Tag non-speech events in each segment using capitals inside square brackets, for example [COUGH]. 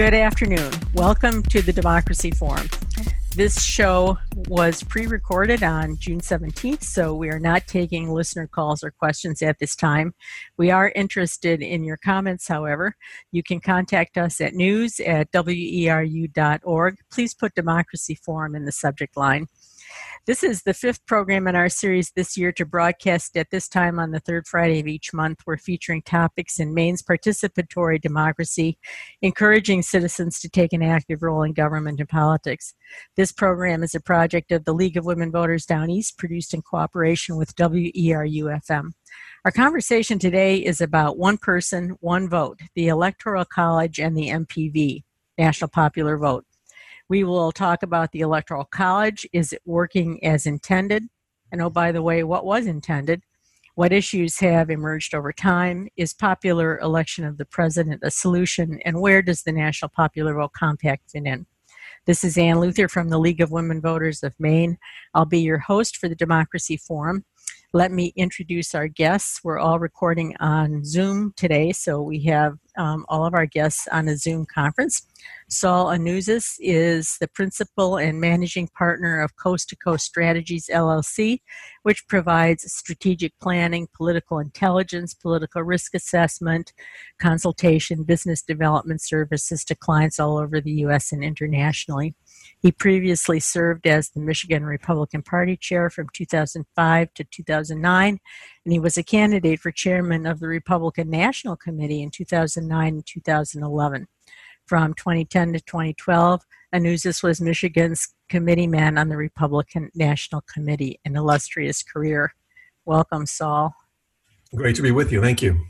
Good afternoon. Welcome to the Democracy Forum. This show was pre recorded on June 17th, so we are not taking listener calls or questions at this time. We are interested in your comments, however. You can contact us at news at weru.org. Please put Democracy Forum in the subject line. This is the fifth program in our series this year to broadcast at this time on the third Friday of each month. We're featuring topics in Maine's participatory democracy, encouraging citizens to take an active role in government and politics. This program is a project of the League of Women Voters Down East, produced in cooperation with WERU FM. Our conversation today is about one person, one vote, the Electoral College and the NPV, National Popular Vote. We will talk about the Electoral College. Is it working as intended? And oh, by the way, what was intended? What issues have emerged over time? Is popular election of the president a solution? And where does the National Popular Vote Compact fit in? This is Ann Luther from the League of Women Voters of Maine. I'll be your host for the Democracy Forum. Let me introduce our guests. We're all recording on Zoom today, so we have um, all of our guests on a Zoom conference. Saul Anuzis is the principal and managing partner of Coast to Coast Strategies LLC, which provides strategic planning, political intelligence, political risk assessment, consultation, business development services to clients all over the U.S. and internationally. He previously served as the Michigan Republican Party chair from 2005 to 2009, and he was a candidate for chairman of the Republican National Committee in 2009 and 2011. From 2010 to 2012, Anuzis was Michigan's committeeman on the Republican National Committee, an illustrious career. Welcome, Saul. Great to be with you. Thank you.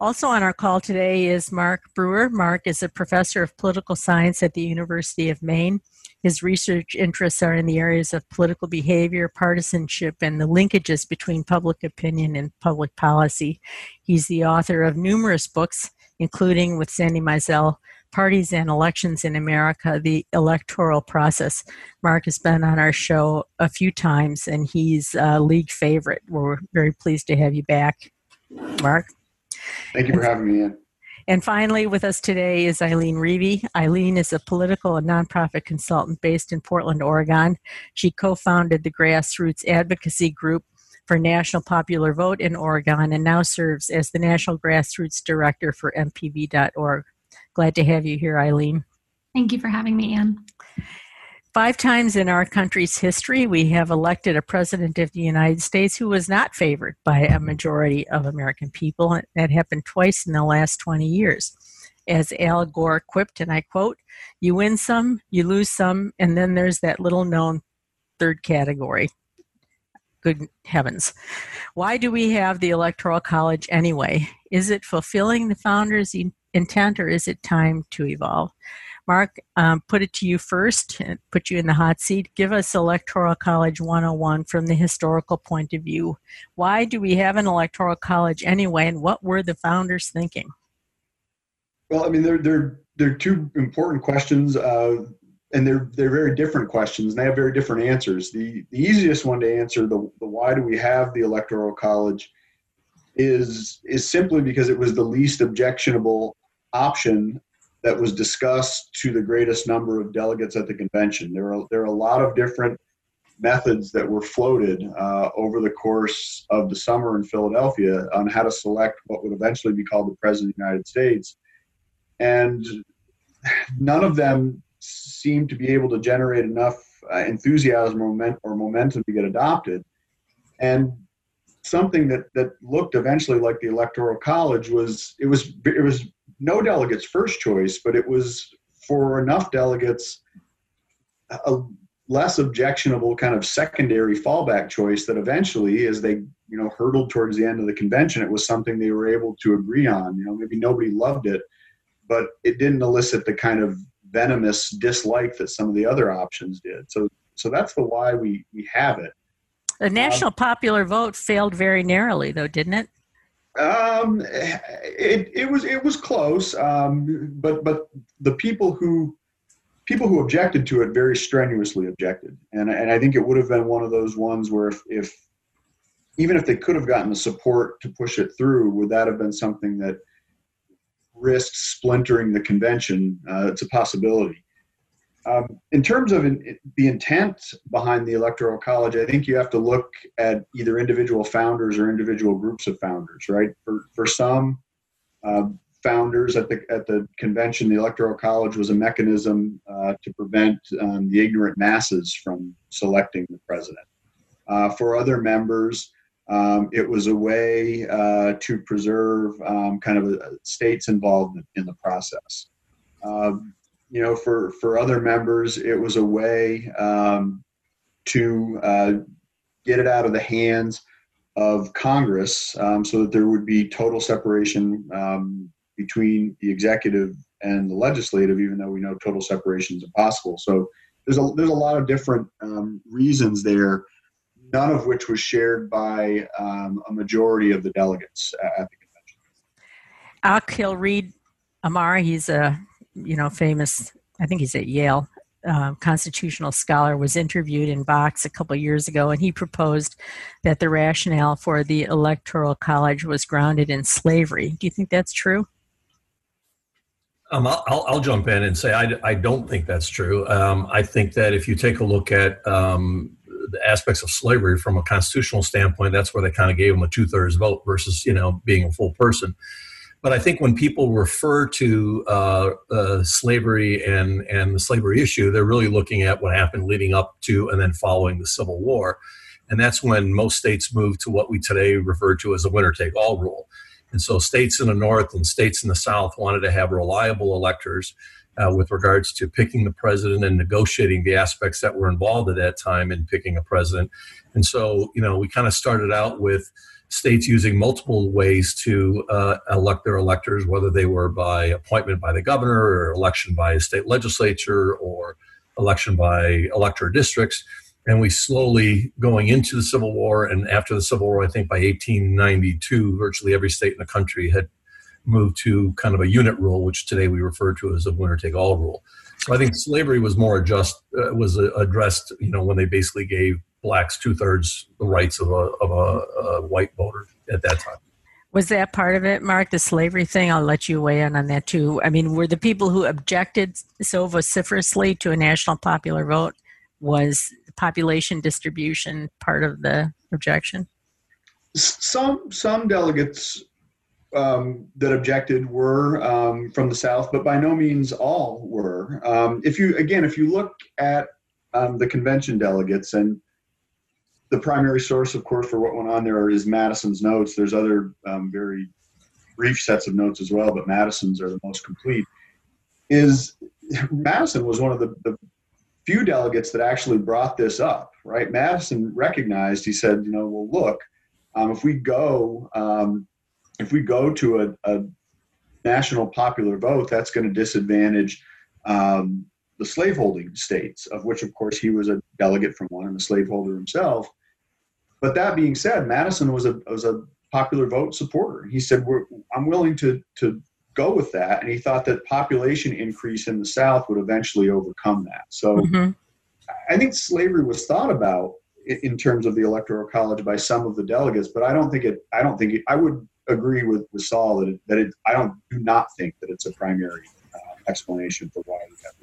Also on our call today is Mark Brewer. Mark is a professor of political science at the University of Maine. His research interests are in the areas of political behavior, partisanship, and the linkages between public opinion and public policy. He's the author of numerous books, including with Sandy Maisel, Parties and Elections in America, the Electoral Process. Mark has been on our show a few times, and he's a league favorite. We're very pleased to have you back, Mark. Thank you for having me in. And finally, with us today is Eileen Reavey. Eileen is a political and nonprofit consultant based in Portland, Oregon. She co founded the Grassroots Advocacy Group for National Popular Vote in Oregon and now serves as the National Grassroots Director for NPV.org. Glad to have you here, Eileen. Thank you for having me, Ann. Five times in our country's history, we have elected a president of the United States who was not favored by a majority of American people. That happened twice in the last 20 years. As Al Gore quipped, and I quote, You win some, you lose some, and then there's that little known third category. Good heavens. Why do we have the Electoral College anyway? Is it fulfilling the founders' intent or is it time to evolve? Mark, um, put it to you first, put you in the hot seat. Give us Electoral College 101 from the historical point of view. Why do we have an Electoral College anyway, and what were the founders thinking? Well, I mean, they're, they're, they're two important questions, uh, and they're, they're very different questions, and they have very different answers. The, the easiest one to answer, the, the why do we have the Electoral College, is, is simply because it was the least objectionable option that was discussed to the greatest number of delegates at the convention. There are, there are a lot of different methods that were floated uh, over the course of the summer in Philadelphia on how to select what would eventually be called the President of the United States. And none of them seemed to be able to generate enough uh, enthusiasm or, moment, or momentum to get adopted. And something that, that looked eventually like the Electoral College was it was it was no delegates first choice, but it was for enough delegates a less objectionable kind of secondary fallback choice that eventually, as they you know hurtled towards the end of the convention, it was something they were able to agree on. You know, maybe nobody loved it, but it didn't elicit the kind of venomous dislike that some of the other options did. So, so that's the why we we have it. The national um, popular vote failed very narrowly, though, didn't it? Um, it, it was it was close, um, but but the people who people who objected to it very strenuously objected, and and I think it would have been one of those ones where if, if even if they could have gotten the support to push it through, would that have been something that risk splintering the convention. Uh, it's a possibility. Um, in terms of in, the intent behind the Electoral College, I think you have to look at either individual founders or individual groups of founders, right? For, for some uh, founders at the, at the convention, the Electoral College was a mechanism uh, to prevent um, the ignorant masses from selecting the president. Uh, for other members, um, it was a way uh, to preserve um, kind of a, states' involvement in the process. Um, you know, for for other members, it was a way um, to uh, get it out of the hands of Congress, um, so that there would be total separation um, between the executive and the legislative, even though we know total separation is impossible. So there's a there's a lot of different um, reasons there, none of which was shared by um, a majority of the delegates at the convention. Akhil Reed Amar, he's a you know, famous, I think he's at Yale, uh, constitutional scholar, was interviewed in Vox a couple years ago, and he proposed that the rationale for the Electoral College was grounded in slavery. Do you think that's true? Um, I'll, I'll, jump in and say I, I don't think that's true. Um, I think that if you take a look at um, the aspects of slavery from a constitutional standpoint, that's where they kind of gave them a two thirds vote versus you know being a full person. But I think when people refer to uh, uh, slavery and, and the slavery issue, they're really looking at what happened leading up to and then following the Civil War. And that's when most states moved to what we today refer to as a winner take all rule. And so states in the North and states in the South wanted to have reliable electors uh, with regards to picking the president and negotiating the aspects that were involved at that time in picking a president. And so, you know, we kind of started out with states using multiple ways to uh, elect their electors, whether they were by appointment by the governor or election by a state legislature or election by elector districts. And we slowly, going into the Civil War and after the Civil War, I think by 1892, virtually every state in the country had moved to kind of a unit rule, which today we refer to as a winner take all rule. So I think slavery was more adjust uh, was addressed, you know, when they basically gave blacks two thirds the rights of a of a, a, white voter at that time. Was that part of it, Mark? The slavery thing? I'll let you weigh in on that too. I mean, were the people who objected so vociferously to a national popular vote was population distribution part of the objection? Some some delegates um, that objected were um, from the South, but by no means all were. Um, if you again, if you look at um, the convention delegates, and the primary source, of course, for what went on there is Madison's notes. There's other um, very brief sets of notes as well, but Madison's are the most complete. Is Madison was one of the, the few delegates that actually brought this up, right? Madison recognized. He said, you know, well, look, um, if we go, um, if we go to a, a, national popular vote, that's going to disadvantage um, the slaveholding states, of which, of course, he was a delegate from one and a slaveholder himself. But that being said, Madison was a was a popular vote supporter. He said, "I'm willing to to go with that," and he thought that population increase in the South would eventually overcome that. So, mm-hmm. I think slavery was thought about in terms of the electoral college by some of the delegates, but I don't think it. I don't think it, I would agree with, with Saul that it, that it. I don't do not think that it's a primary uh, explanation for why we have.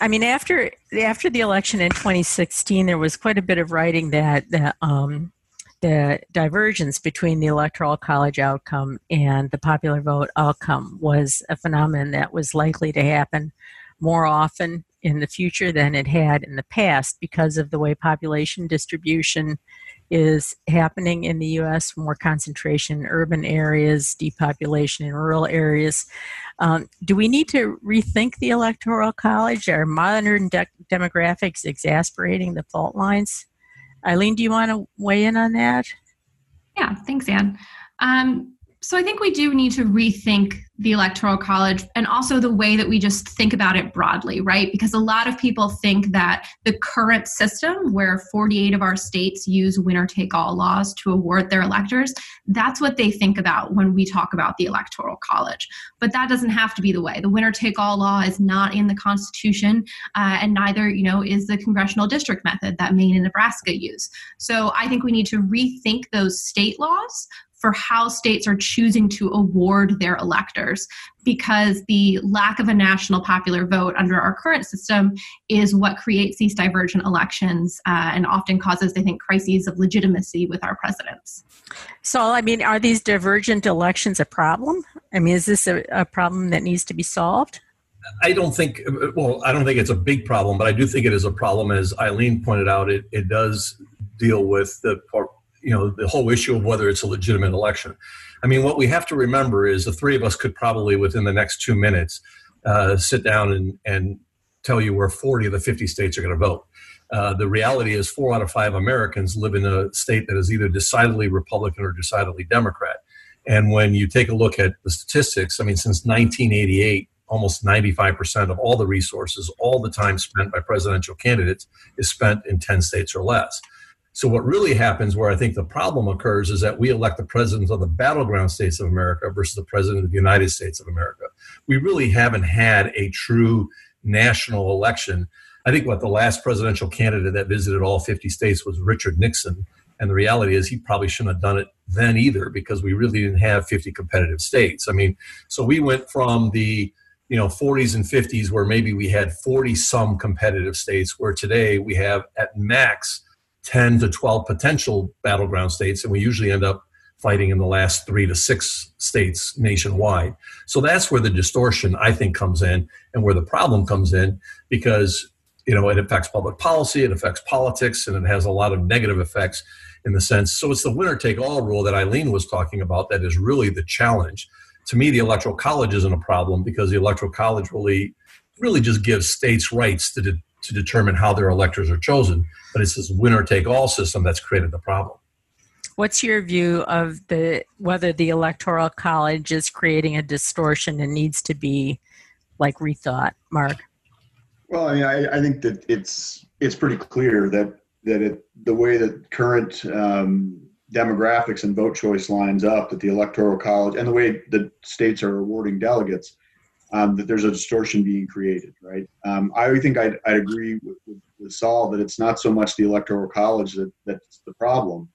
I mean, after after the election in 2016, there was quite a bit of writing that the, um, the divergence between the electoral college outcome and the popular vote outcome was a phenomenon that was likely to happen more often in the future than it had in the past because of the way population distribution is happening in the U.S. More concentration in urban areas, depopulation in rural areas. Um, do we need to rethink the electoral college? Are modern de- demographics exasperating the fault lines? Eileen, do you want to weigh in on that? Yeah, thanks, Ann. Um, so I think we do need to rethink the electoral college and also the way that we just think about it broadly, right? Because a lot of people think that the current system where 48 of our states use winner take all laws to award their electors, that's what they think about when we talk about the electoral college. But that doesn't have to be the way. The winner take all law is not in the Constitution, uh, and neither, you know, is the congressional district method that Maine and Nebraska use. So I think we need to rethink those state laws for how states are choosing to award their electors because the lack of a national popular vote under our current system is what creates these divergent elections uh, and often causes, I think, crises of legitimacy with our presidents. So, I mean, are these divergent elections a problem? I mean, is this a, a problem that needs to be solved? I don't think, well, I don't think it's a big problem, but I do think it is a problem. As Eileen pointed out, it, it does deal with the, you know, the whole issue of whether it's a legitimate election. I mean, what we have to remember is the three of us could probably, within the next two minutes, uh, sit down and, and tell you where 40 of the 50 states are going to vote. Uh, the reality is, four out of five Americans live in a state that is either decidedly Republican or decidedly Democrat. And when you take a look at the statistics, I mean, since 1988, almost 95% of all the resources, all the time spent by presidential candidates, is spent in 10 states or less. So, what really happens, where I think the problem occurs, is that we elect the presidents of the battleground states of America versus the president of the United States of America. We really haven't had a true national election. I think what the last presidential candidate that visited all 50 states was Richard Nixon. And the reality is, he probably shouldn't have done it then either because we really didn't have 50 competitive states. I mean, so we went from the you know 40s and 50s where maybe we had 40 some competitive states where today we have at max 10 to 12 potential battleground states and we usually end up fighting in the last 3 to 6 states nationwide. So that's where the distortion i think comes in and where the problem comes in because you know it affects public policy it affects politics and it has a lot of negative effects in the sense so it's the winner take all rule that eileen was talking about that is really the challenge. To me, the electoral college isn't a problem because the electoral college really, really just gives states rights to, de- to determine how their electors are chosen. But it's this winner take all system that's created the problem. What's your view of the whether the electoral college is creating a distortion and needs to be like rethought, Mark? Well, I mean, I, I think that it's it's pretty clear that that it the way that current um, demographics and vote choice lines up that the electoral college and the way the states are awarding delegates um, that there's a distortion being created right? Um, i think I'd, I'd agree with, with, with, saul that it's not so much the electoral college that, that's the problem.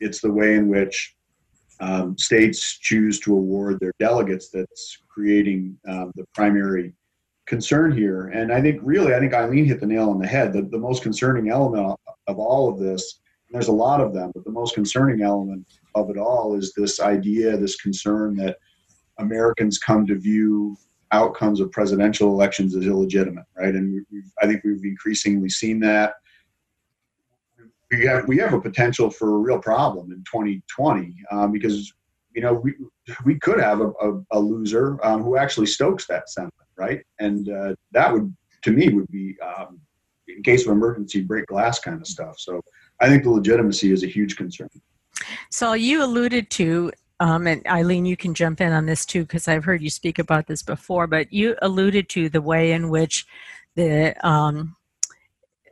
It's the way in which um, states choose to award their delegates that's creating um, the primary concern here. And i think really i think eileen hit the nail on the head. The, the most concerning element of all of this there's a lot of them, but the most concerning element of it all is this idea, this concern that Americans come to view outcomes of presidential elections is illegitimate, right? And I think we've increasingly seen that. We have, we have a potential for a real problem in 2020 um, because you know we we could have a, a, a loser um, who actually stokes that sentiment, right? And uh, that would to me would be um, in case of emergency break glass kind of stuff. So I think the legitimacy is a huge concern. So you alluded to, um, and Eileen, you can jump in on this too because I've heard you speak about this before. But you alluded to the way in which the um,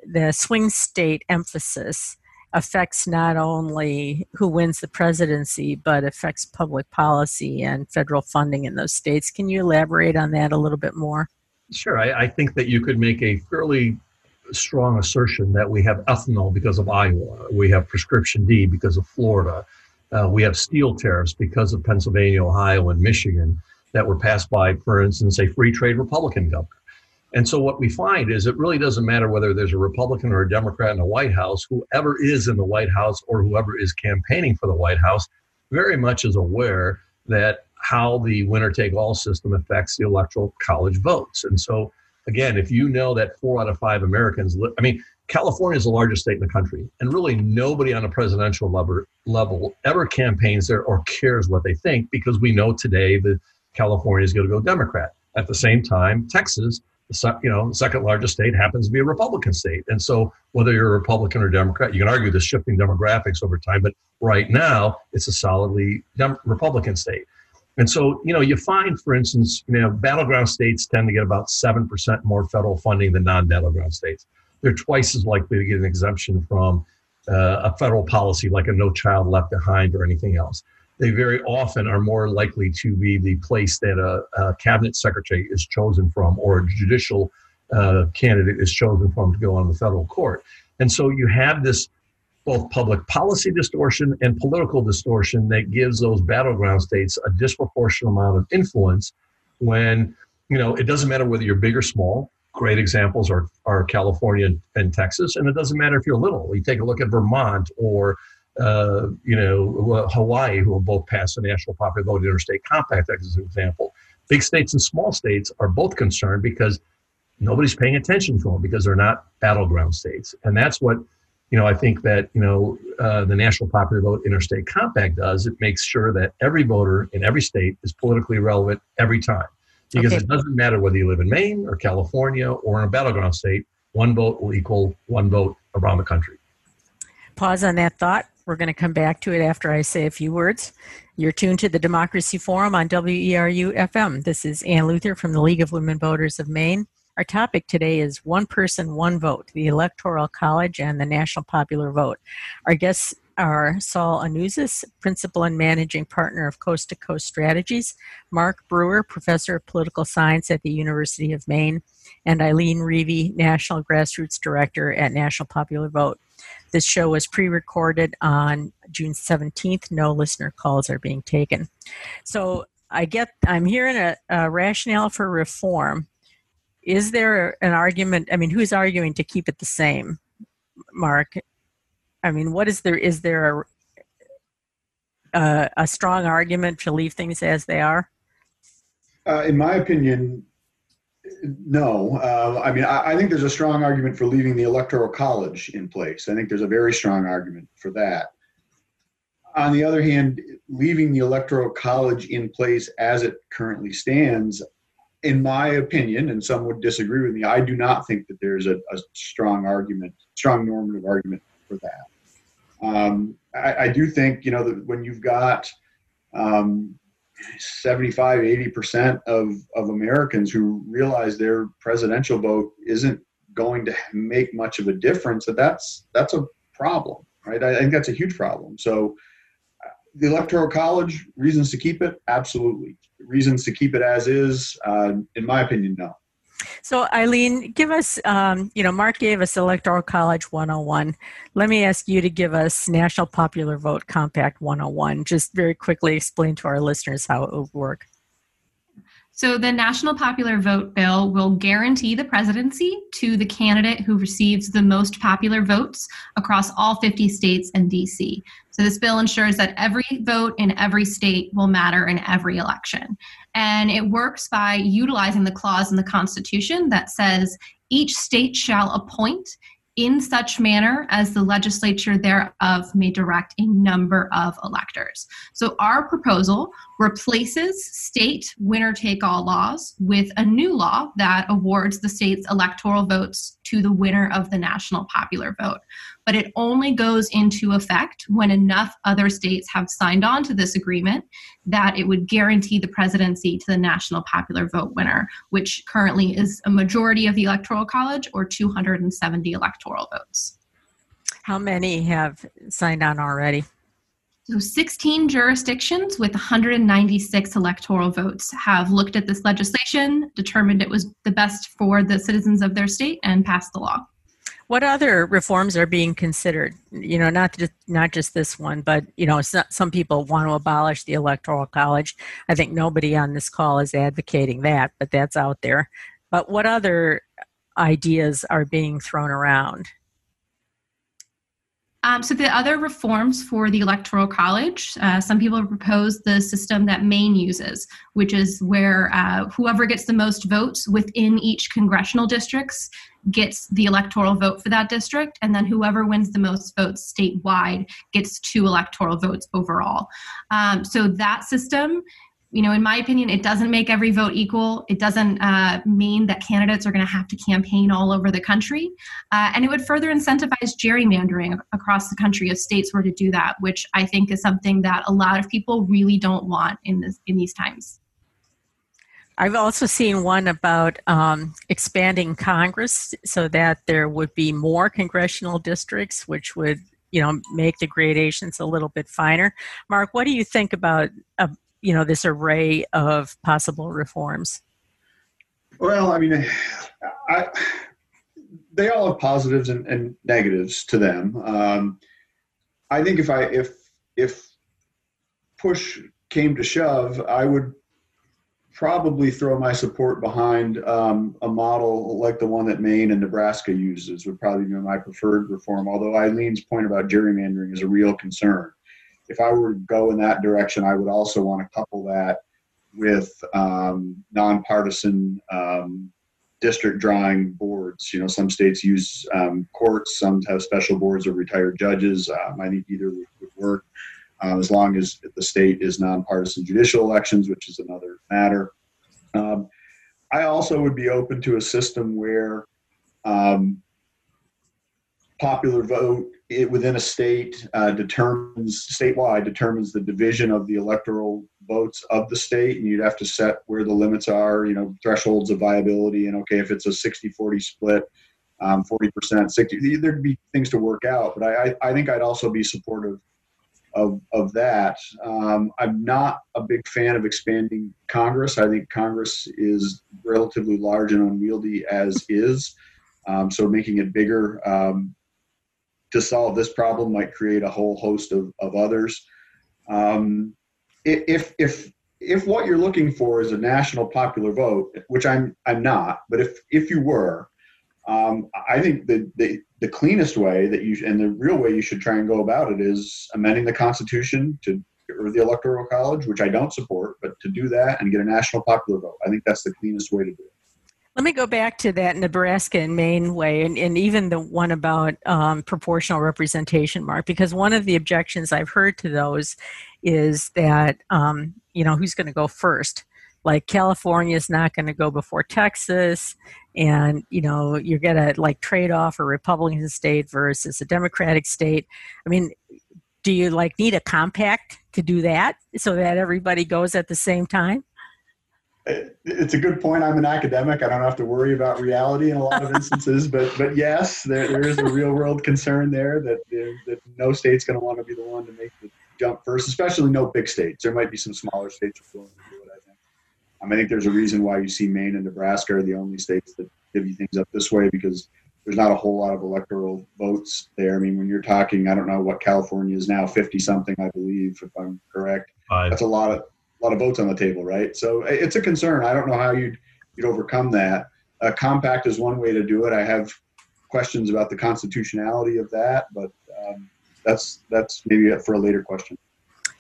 the swing state emphasis affects not only who wins the presidency, but affects public policy and federal funding in those states. Can you elaborate on that a little bit more? Sure. I, I think that you could make a fairly strong assertion that we have ethanol because of Iowa, we have prescription D because of Florida, uh, we have steel tariffs because of Pennsylvania, Ohio, and Michigan that were passed by, for instance, a free trade Republican governor. And so what we find is it really doesn't matter whether there's a Republican or a Democrat in the White House, whoever is in the White House or whoever is campaigning for the White House very much is aware that how the winner take all system affects the electoral college votes. And so again, if you know that four out of five Americans, I mean, California is the largest state in the country, and really nobody on a presidential level, level ever campaigns there or cares what they think because we know today that California is going to go Democrat. At the same time, Texas, you know, second largest state happens to be a Republican state, and so whether you're a Republican or Democrat, you can argue the shifting demographics over time, but right now it's a solidly Dem- Republican state. And so, you know, you find, for instance, you know, battleground states tend to get about 7% more federal funding than non battleground states. They're twice as likely to get an exemption from uh, a federal policy like a No Child Left Behind or anything else. They very often are more likely to be the place that a, a cabinet secretary is chosen from or a judicial uh, candidate is chosen from to go on the federal court. And so you have this both public policy distortion and political distortion that gives those battleground states a disproportionate amount of influence when you know it doesn't matter whether you're big or small great examples are, are california and texas and it doesn't matter if you're little. You take a look at vermont or uh, you know hawaii who have both passed the national popular vote interstate compact as an example. Big states and small states are both concerned because nobody's paying attention to them because they're not battleground states. And that's what you know, I think that you know uh, the National Popular Vote Interstate Compact does. It makes sure that every voter in every state is politically relevant every time, because okay. it doesn't matter whether you live in Maine or California or in a battleground state. One vote will equal one vote around the country. Pause on that thought. We're going to come back to it after I say a few words. You're tuned to the Democracy Forum on WERU FM. This is Ann Luther from the League of Women Voters of Maine. Our topic today is One Person, One Vote, the Electoral College and the National Popular Vote. Our guests are Saul Anuzis, Principal and Managing Partner of Coast to Coast Strategies, Mark Brewer, Professor of Political Science at the University of Maine, and Eileen Reavey, National Grassroots Director at National Popular Vote. This show was pre recorded on June 17th. No listener calls are being taken. So I get, I'm hearing a, a rationale for reform is there an argument i mean who's arguing to keep it the same mark i mean what is there is there a uh, a strong argument to leave things as they are? Uh, in my opinion no. Uh, i mean I, I, think there's a strong argument for leaving the electoral college in place. I think there's a very strong argument for that. On the other hand leaving the electoral college in place as it currently stands in my opinion, and some would disagree with me, I do not think that there's a, a strong argument, strong normative argument for that. Um, I, I, do think, you know, that when you've got um, 75, 80% of, of Americans who realize their presidential vote isn't going to make much of a difference, that that's, that's a problem, right? I, think that's a huge problem. So uh, the Electoral College, reasons to keep it? Absolutely reasons to keep it as is? Uh, in my opinion, no. So, Eileen, give us, um, you know, Mark gave us Electoral College 101. Let me ask you to give us National Popular Vote Compact 101. Just very quickly explain to our listeners how it would work. So, the National Popular Vote Bill will guarantee the presidency to the candidate who receives the most popular votes across all 50 states and DC. So, this bill ensures that every vote in every state will matter in every election. And it works by utilizing the clause in the Constitution that says each state shall appoint in such manner as the legislature thereof may direct a number of electors. So, our proposal replaces state winner take all laws with a new law that awards the state's electoral votes to the winner of the national popular vote but it only goes into effect when enough other states have signed on to this agreement that it would guarantee the presidency to the national popular vote winner, which currently is a majority of the Electoral College or 270 electoral votes. How many have signed on already? So, 16 jurisdictions with 196 electoral votes have looked at this legislation, determined it was the best for the citizens of their state, and passed the law. What other reforms are being considered? You know, not just not just this one, but you know, some people want to abolish the electoral college. I think nobody on this call is advocating that, but that's out there. But what other ideas are being thrown around? Um, so the other reforms for the electoral college, uh, some people propose the system that Maine uses, which is where uh, whoever gets the most votes within each congressional districts gets the electoral vote for that district, and then whoever wins the most votes statewide gets two electoral votes overall. Um, so that system you know, in my opinion, it doesn't make every vote equal. It doesn't uh, mean that candidates are going to have to campaign all over the country. Uh, and it would further incentivize gerrymandering across the country if states were to do that, which I think is something that a lot of people really don't want in, this, in these times. I've also seen one about um, expanding Congress so that there would be more congressional districts, which would you know make the gradations a little bit finer. Mark, what do you think about uh, you know this array of possible reforms? Well, I mean, I, they all have positives and, and negatives to them. Um, I think if I if if push came to shove, I would probably throw my support behind um, a model like the one that Maine and Nebraska uses. Would probably be my preferred reform. Although Eileen's point about gerrymandering is a real concern. If I were to go in that direction, I would also want to couple that with um, nonpartisan um, district drawing boards. You know, some states use um, courts, some have special boards of retired judges. Um, I think either would, would work uh, as long as the state is nonpartisan judicial elections, which is another matter. Um, I also would be open to a system where um, popular vote it, within a state uh, determines statewide determines the division of the electoral votes of the state and you'd have to set where the limits are you know thresholds of viability and okay if it's a 60 40 split um, 40% 60 there'd be things to work out but I, I, I think i'd also be supportive of, of that. Um, i'm not a big fan of expanding congress. I think congress is relatively large and unwieldy as is um, so making it bigger um, to solve this problem might create a whole host of, of others. Um, if, if, if what you're looking for is a national popular vote, which I'm, I'm not, but if, if you were, um, I think the, the, the cleanest way that you, and the real way you should try and go about it is amending the Constitution to of the Electoral College, which I don't support, but to do that and get a national popular vote. I think that's the cleanest way to do it. Let me go back to that Nebraska and Maine way, and, and even the one about um, proportional representation, Mark, because one of the objections I've heard to those is that, um, you know, who's going to go first? Like California is not going to go before Texas, and, you know, you're going to like trade off a Republican state versus a Democratic state. I mean, do you like need a compact to do that so that everybody goes at the same time? It's a good point. I'm an academic. I don't have to worry about reality in a lot of [LAUGHS] instances, but but yes, there, there is a real world concern there that that no state's going to want to be the one to make the jump first, especially no big states. There might be some smaller states who willing to do it. I think. Um, I think there's a reason why you see Maine and Nebraska are the only states that divvy things up this way because there's not a whole lot of electoral votes there. I mean, when you're talking, I don't know what California is now, 50 something, I believe, if I'm correct. Five. That's a lot of a lot of votes on the table, right? So it's a concern. I don't know how you'd you'd overcome that. A compact is one way to do it. I have questions about the constitutionality of that, but um, that's that's maybe for a later question.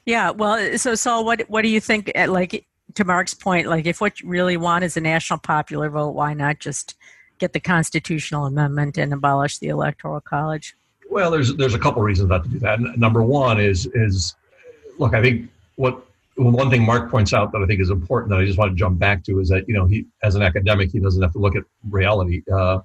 Yeah. Well, so Saul, what what do you think? Uh, like to Mark's point, like if what you really want is a national popular vote, why not just get the constitutional amendment and abolish the electoral college? Well, there's there's a couple reasons not to do that. Number one is is look, I think what one thing Mark points out that I think is important that I just want to jump back to is that you know he as an academic he doesn't have to look at reality. Uh,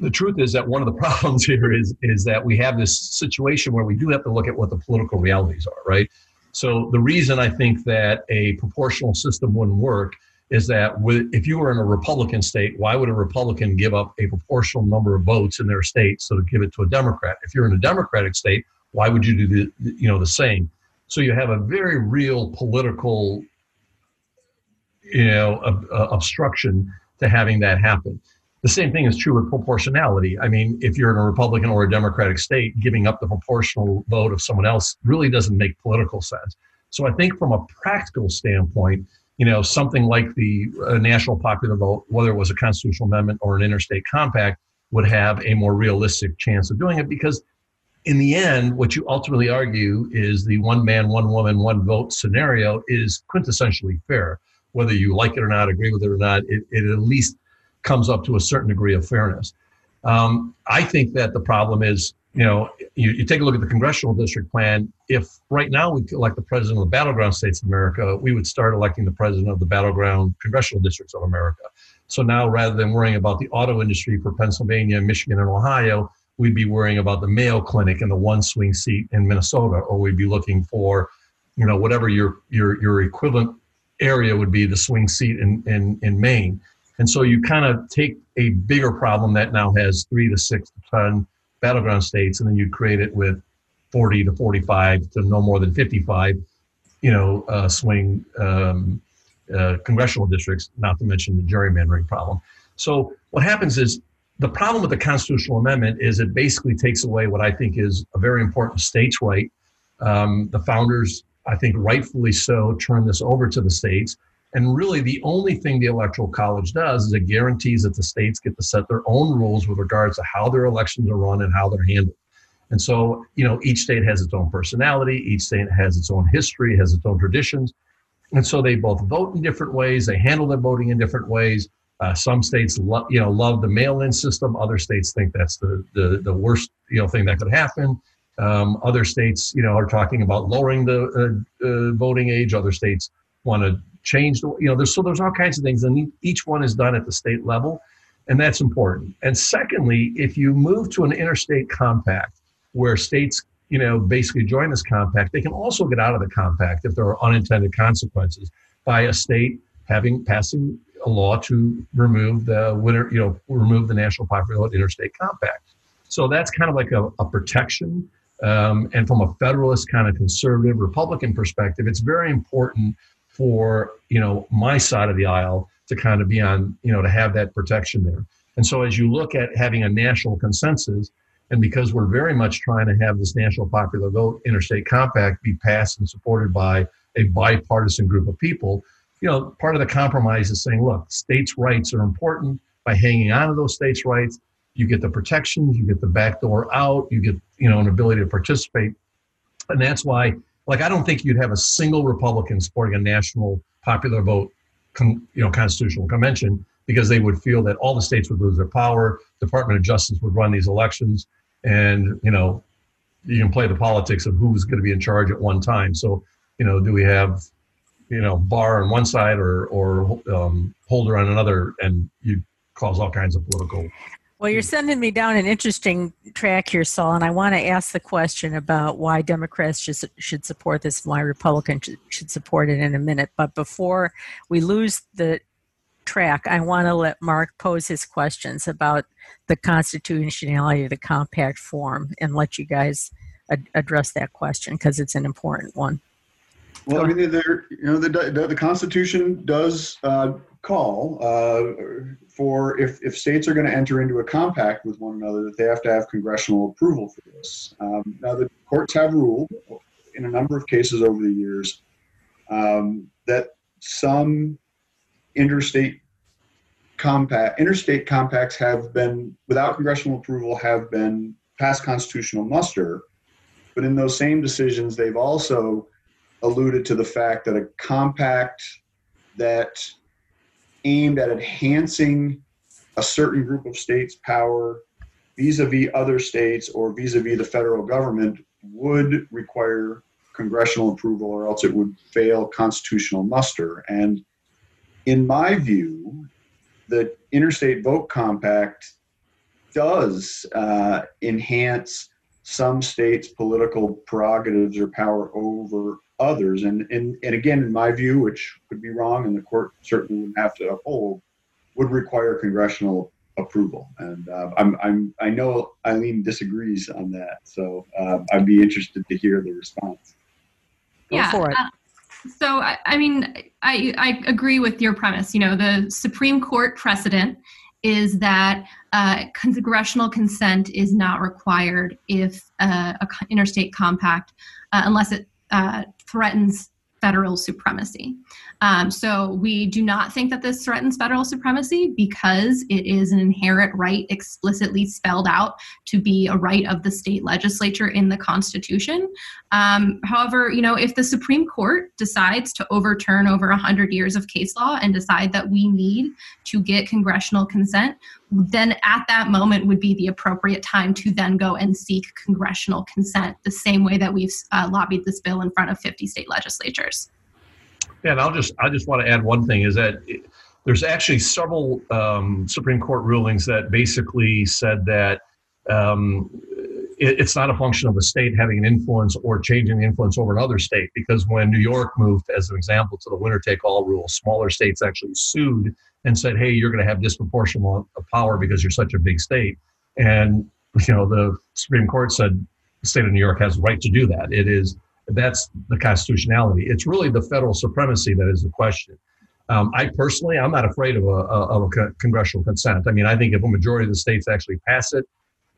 the truth is that one of the [LAUGHS] problems here is is that we have this situation where we do have to look at what the political realities are, right? So the reason I think that a proportional system wouldn't work is that with, if you were in a Republican state, why would a Republican give up a proportional number of votes in their state so to give it to a Democrat? If you're in a Democratic state, why would you do the you know the same? So you have a very real political, you know, obstruction to having that happen. The same thing is true with proportionality. I mean, if you're in a Republican or a Democratic state, giving up the proportional vote of someone else really doesn't make political sense. So I think from a practical standpoint, you know, something like the uh, national popular vote, whether it was a constitutional amendment or an interstate compact, would have a more realistic chance of doing it because in the end, what you ultimately argue is the one man, one woman, one vote scenario is quintessentially fair. Whether you like it or not, agree with it or not, it, it at least comes up to a certain degree of fairness. Um, I think that the problem is, you know, you, you, take a look at the congressional district plan. If right now we elect the president of the battleground states of America, we would start electing the president of the battleground congressional districts of America. So now, rather than worrying about the auto industry for Pennsylvania, Michigan, and Ohio, we'd be worrying about the Mayo Clinic and the one swing seat in Minnesota, or we'd be looking for, you know, whatever your your your equivalent area would be the swing seat in in, in Maine. And so you kind of take a bigger problem that now has three to six to ten battleground states, and then you create it with 40 to 45 to no more than 55, you know, uh, swing um, uh, congressional districts, not to mention the gerrymandering problem. So what happens is the problem with the constitutional amendment is it basically takes away what I think is a very important states' right. Um, the founders, I think, rightfully so, turned this over to the states. And really, the only thing the Electoral College does is it guarantees that the states get to set their own rules with regards to how their elections are run and how they're handled. And so, you know, each state has its own personality, each state has its own history, has its own traditions. And so they both vote in different ways, they handle their voting in different ways. Uh, some states, lo- you know, love the mail-in system. Other states think that's the, the, the worst, you know, thing that could happen. Um, other states, you know, are talking about lowering the uh, uh, voting age. Other states want to change the, you know, there's so there's all kinds of things, and each one is done at the state level, and that's important. And secondly, if you move to an interstate compact where states, you know, basically join this compact, they can also get out of the compact if there are unintended consequences by a state having passing a law to remove the winner, you know, remove the national popular vote interstate compact. So that's kind of like a, a protection. Um, and from a federalist kind of conservative Republican perspective, it's very important for you know my side of the aisle to kind of be on you know to have that protection there. And so as you look at having a national consensus, and because we're very much trying to have this national popular vote interstate compact be passed and supported by a bipartisan group of people, you know, part of the compromise is saying, look, states' rights are important. By hanging on to those states' rights, you get the protections, you get the back door out, you get, you know, an ability to participate. And that's why, like, I don't think you'd have a single Republican supporting a national popular vote, you know, constitutional convention because they would feel that all the states would lose their power. Department of Justice would run these elections, and you know, you can play the politics of who's going to be in charge at one time. So, you know, do we have you know Barr on one side or or um, Holder on another, and you cause all kinds of political. Well, you're sending me down an interesting track here, Saul, and I want to ask the question about why Democrats should, should support this, why Republicans should support it in a minute. But before we lose the track, I want to let Mark pose his questions about the constitutionality of the compact form and let you guys ad- address that question because it's an important one. Well, I mean, there, you know, the, the, the Constitution does uh, call uh, for if, if states are going to enter into a compact with one another, that they have to have congressional approval for this. Um, now, the courts have ruled in a number of cases over the years um, that some interstate compact interstate compacts have been without congressional approval have been past constitutional muster but in those same decisions they've also alluded to the fact that a compact that aimed at enhancing a certain group of states' power vis-a-vis other states or vis-a-vis the federal government would require congressional approval or else it would fail constitutional muster. And in my view the interstate vote compact does uh, enhance some states' political prerogatives or power over others. And, and, and again, in my view, which could be wrong and the court certainly would have to uphold, would require congressional approval. And uh, I'm, I'm, I know Eileen disagrees on that. So uh, I'd be interested to hear the response. yeah. Uh, so, I, I mean, I, I agree with your premise. You know, the Supreme Court precedent is that uh, congressional consent is not required if uh, a interstate compact, uh, unless it uh, threatens federal supremacy. Um, so we do not think that this threatens federal supremacy because it is an inherent right explicitly spelled out to be a right of the state legislature in the Constitution. Um, however, you know, if the Supreme Court decides to overturn over 100 years of case law and decide that we need to get congressional consent, then at that moment would be the appropriate time to then go and seek congressional consent, the same way that we've uh, lobbied this bill in front of 50 state legislatures. And I'll just I just want to add one thing is that it, there's actually several um, Supreme Court rulings that basically said that um, it, it's not a function of a state having an influence or changing the influence over another state. Because when New York moved, as an example, to the winner take all rule, smaller states actually sued and said, "Hey, you're going to have disproportionate power because you're such a big state." And you know, the Supreme Court said the state of New York has the right to do that. It is that's the constitutionality. It's really the federal supremacy that is the question. Um, I personally, I'm not afraid of a, of a congressional consent. I mean, I think if a majority of the states actually pass it,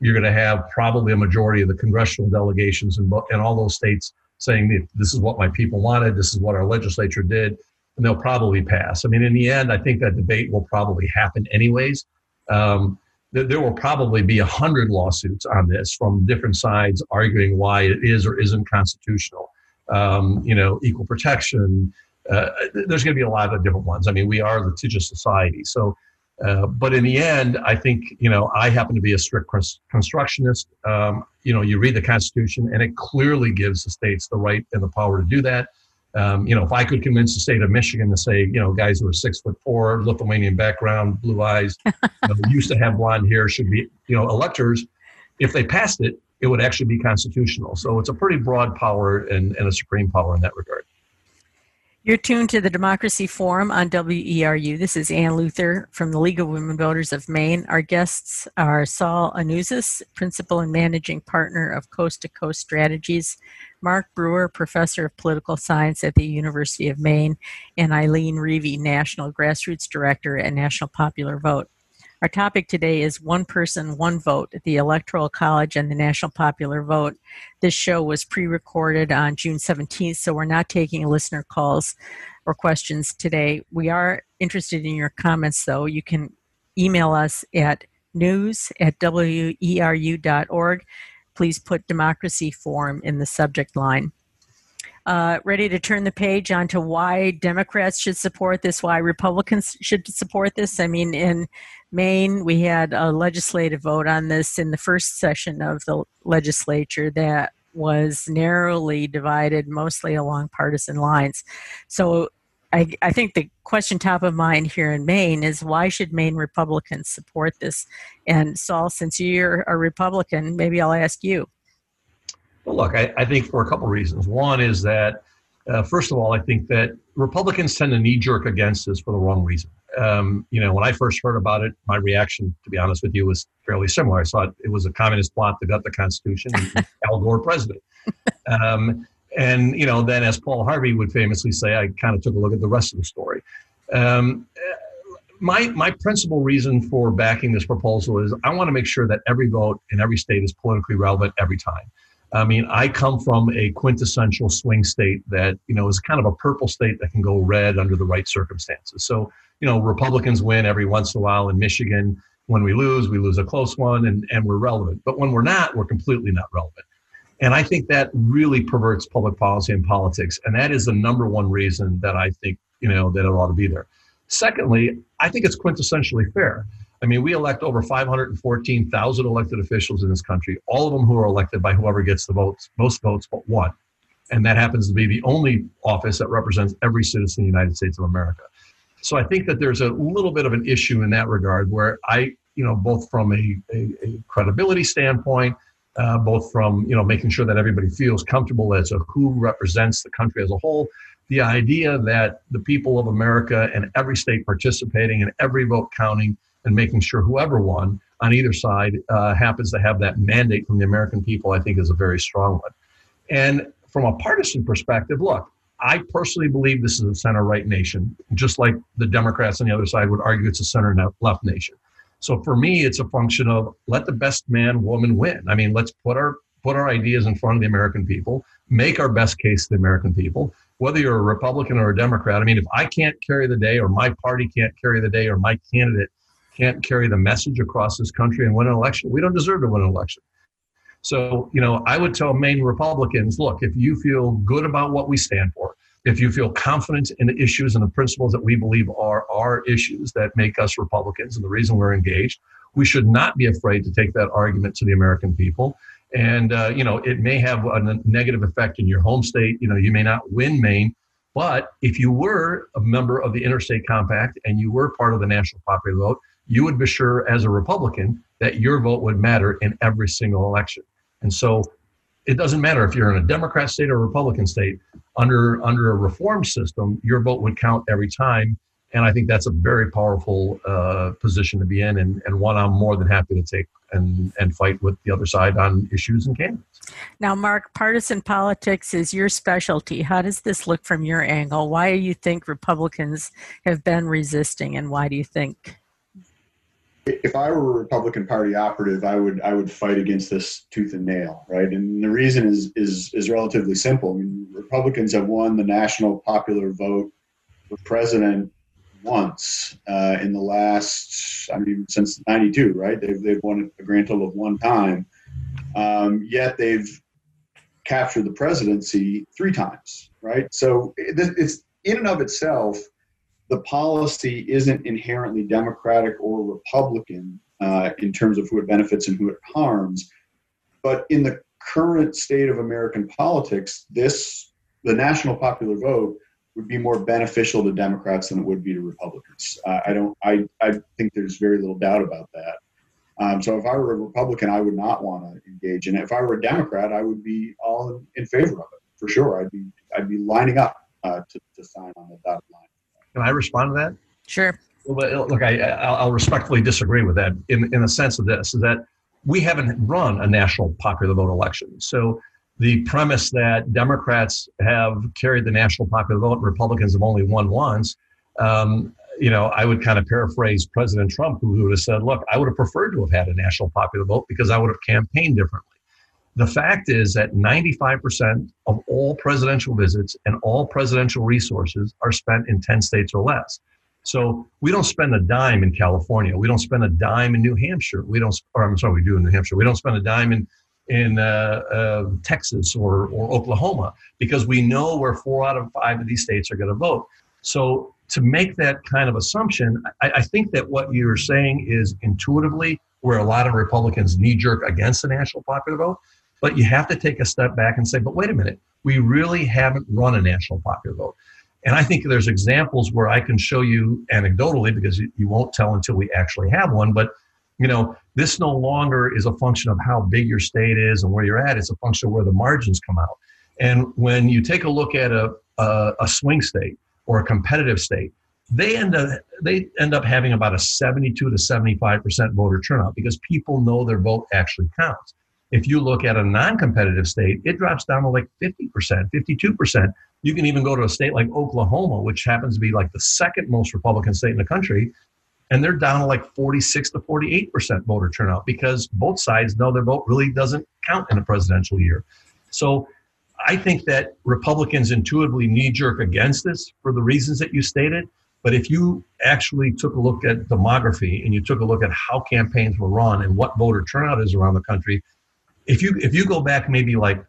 you're going to have probably a majority of the congressional delegations in, in all those states saying this is what my people wanted, this is what our legislature did, and they'll probably pass. I mean, in the end, I think that debate will probably happen anyways. Um, there, there will probably be a hundred lawsuits on this from different sides arguing why it is or isn't constitutional. Um, you know, equal protection. Uh, there's going to be a lot of different ones. I mean, we are a litigious society, so uh, but in the end, I think, you know, I happen to be a strict constructionist. Um, you know, you read the Constitution and it clearly gives the states the right and the power to do that. Um, you know, if I could convince the state of Michigan to say, you know, guys who are six foot four, Lithuanian background, blue eyes, [LAUGHS] you know, used to have blonde hair should be, you know, electors, if they passed it, it would actually be constitutional. So it's a pretty broad power and, and a supreme power in that regard. You're tuned to the Democracy Forum on WERU. This is Ann Luther from the League of Women Voters of Maine. Our guests are Saul Anuzis, Principal and Managing Partner of Coast to Coast Strategies, Mark Brewer, Professor of Political Science at the University of Maine, and Eileen Reavey, National Grassroots Director at National Popular Vote. Our topic today is One Person, One Vote, the Electoral College and the National Popular Vote. This show was pre recorded on June 17th, so we're not taking listener calls or questions today. We are interested in your comments, though. You can email us at news at weru.org. Please put Democracy Forum in the subject line uh, ready to turn the page on to why Democrats should support this, why Republicans should support this. I mean, in Maine, we had a legislative vote on this in the first session of the legislature that was narrowly divided, mostly along partisan lines. So I, I, think the question top of mind here in Maine is why should Maine Republicans support this? And Saul, since you're a Republican, maybe I'll ask you. Well, look, I, I think for a couple reasons. One is that, uh, first of all, I think that Republicans tend to knee jerk against this for the wrong reason. Um, you know, when I first heard about it, my reaction, to be honest with you, was fairly similar. I thought it was a communist plot to gut the Constitution and [LAUGHS] Al Gore president. Um, and, you know, then as Paul Harvey would famously say, I kind of took a look at the rest of the story. Um, my, my principal reason for backing this proposal is I want to make sure that every vote in every state is politically relevant every time. I mean, I come from a quintessential swing state that, you know, is kind of a purple state that can go red under the right circumstances. So, you know, Republicans win every once in a while in Michigan. When we lose, we lose a close one and, and we're relevant. But when we're not, we're completely not relevant. And I think that really perverts public policy and politics. And that is the number one reason that I think, you know, that it ought to be there. Secondly, I think it's quintessentially fair. I mean, we elect over 514,000 elected officials in this country, all of them who are elected by whoever gets the votes, most votes but one. And that happens to be the only office that represents every citizen in the United States of America. So I think that there's a little bit of an issue in that regard where I, you know, both from a, a, a credibility standpoint, uh, both from, you know, making sure that everybody feels comfortable as to who represents the country as a whole, the idea that the people of America and every state participating and every vote counting – and making sure whoever won on either side uh, happens to have that mandate from the American people, I think is a very strong one. And from a partisan perspective, look, I personally believe this is a center right nation, just like the Democrats on the other side would argue it's a center left nation. So for me, it's a function of let the best man, woman win. I mean, let's put our put our ideas in front of the American people, make our best case to the American people. Whether you're a Republican or a Democrat, I mean, if I can't carry the day, or my party can't carry the day, or my candidate can't carry the message across this country and win an election, we don't deserve to win an election. So, you know, I would tell Maine Republicans look, if you feel good about what we stand for, if you feel confident in the issues and the principles that we believe are our issues that make us Republicans and the reason we're engaged, we should not be afraid to take that argument to the American people. And, uh, you know, it may have a negative effect in your home state. You know, you may not win Maine, but if you were a member of the Interstate Compact and you were part of the national popular vote, you would be sure as a Republican that your vote would matter in every single election. And so it doesn't matter if you're in a Democrat state or a Republican state, under, under a reform system, your vote would count every time. And I think that's a very powerful uh, position to be in and, and one I'm more than happy to take and and fight with the other side on issues and candidates. Now, Mark, partisan politics is your specialty. How does this look from your angle? Why do you think Republicans have been resisting, and why do you think? If I were a Republican Party operative, I would I would fight against this tooth and nail, right? And the reason is is is relatively simple. I mean, Republicans have won the national popular vote for president once uh, in the last, I mean, since '92, right? They've they've won a grand total of one time. Um, yet they've captured the presidency three times, right? So it's in and of itself, the policy isn't inherently Democratic or Republican uh, in terms of who it benefits and who it harms. But in the current state of American politics, this the national popular vote would be more beneficial to Democrats than it would be to Republicans. Uh, I don't. I I think there's very little doubt about that. Um, so if I were a Republican, I would not want to engage in it. If I were a Democrat, I would be all in, favor of it for sure. I'd be I'd be lining up uh, to, to sign on the dotted line. Can I respond to that? Sure. Well, look, I, I'll respectfully disagree with that in in the sense of this is that we haven't run a national popular vote election. So the premise that Democrats have carried the national popular vote, and Republicans have only won once. Um, you know, I would kind of paraphrase President Trump, who would have said, look, I would have preferred to have had a national popular vote because I would have campaigned differently. The fact is that 95% of all presidential visits and all presidential resources are spent in 10 states or less. So we don't spend a dime in California. We don't spend a dime in New Hampshire. We don't, or I'm sorry, we do in New Hampshire. We don't spend a dime in in uh, uh, Texas or, or Oklahoma because we know where four out of five of these states are going to vote. So to make that kind of assumption, I, I think that what you're saying is intuitively where a lot of Republicans knee jerk against the national popular vote. But you have to take a step back and say, but wait a minute, we really haven't run a national popular vote. And I think there's examples where I can show you anecdotally because you, won't tell until we actually have one. But you know, this no longer is a function of how big your state is and where you're at. It's a function of where the margins come out. And when you take a look at a, a, a swing state, or a competitive state, they end up they end up having about a 72 to 75 percent voter turnout because people know their vote actually counts. If you look at a non-competitive state, it drops down to like 50 percent, 52 percent. You can even go to a state like Oklahoma, which happens to be like the second most Republican state in the country, and they're down to like 46 to 48 percent voter turnout because both sides know their vote really doesn't count in a presidential year. So I think that Republicans intuitively knee jerk against this for the reasons that you stated. But if you actually took a look at demography and you took a look at how campaigns were run and what voter turnout is around the country, if you if you go back maybe like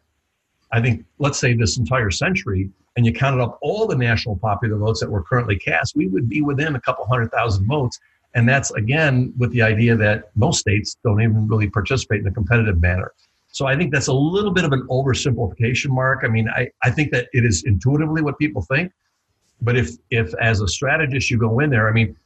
I think let's say this entire century and you counted up all the national popular votes that were currently cast, we would be within a couple hundred thousand votes. And that's again with the idea that most states don't even really participate in a competitive manner. So I think that's a little bit of an oversimplification, Mark. I mean, I, I think that it is intuitively what people think. But if, if as a strategist you go in there, I mean,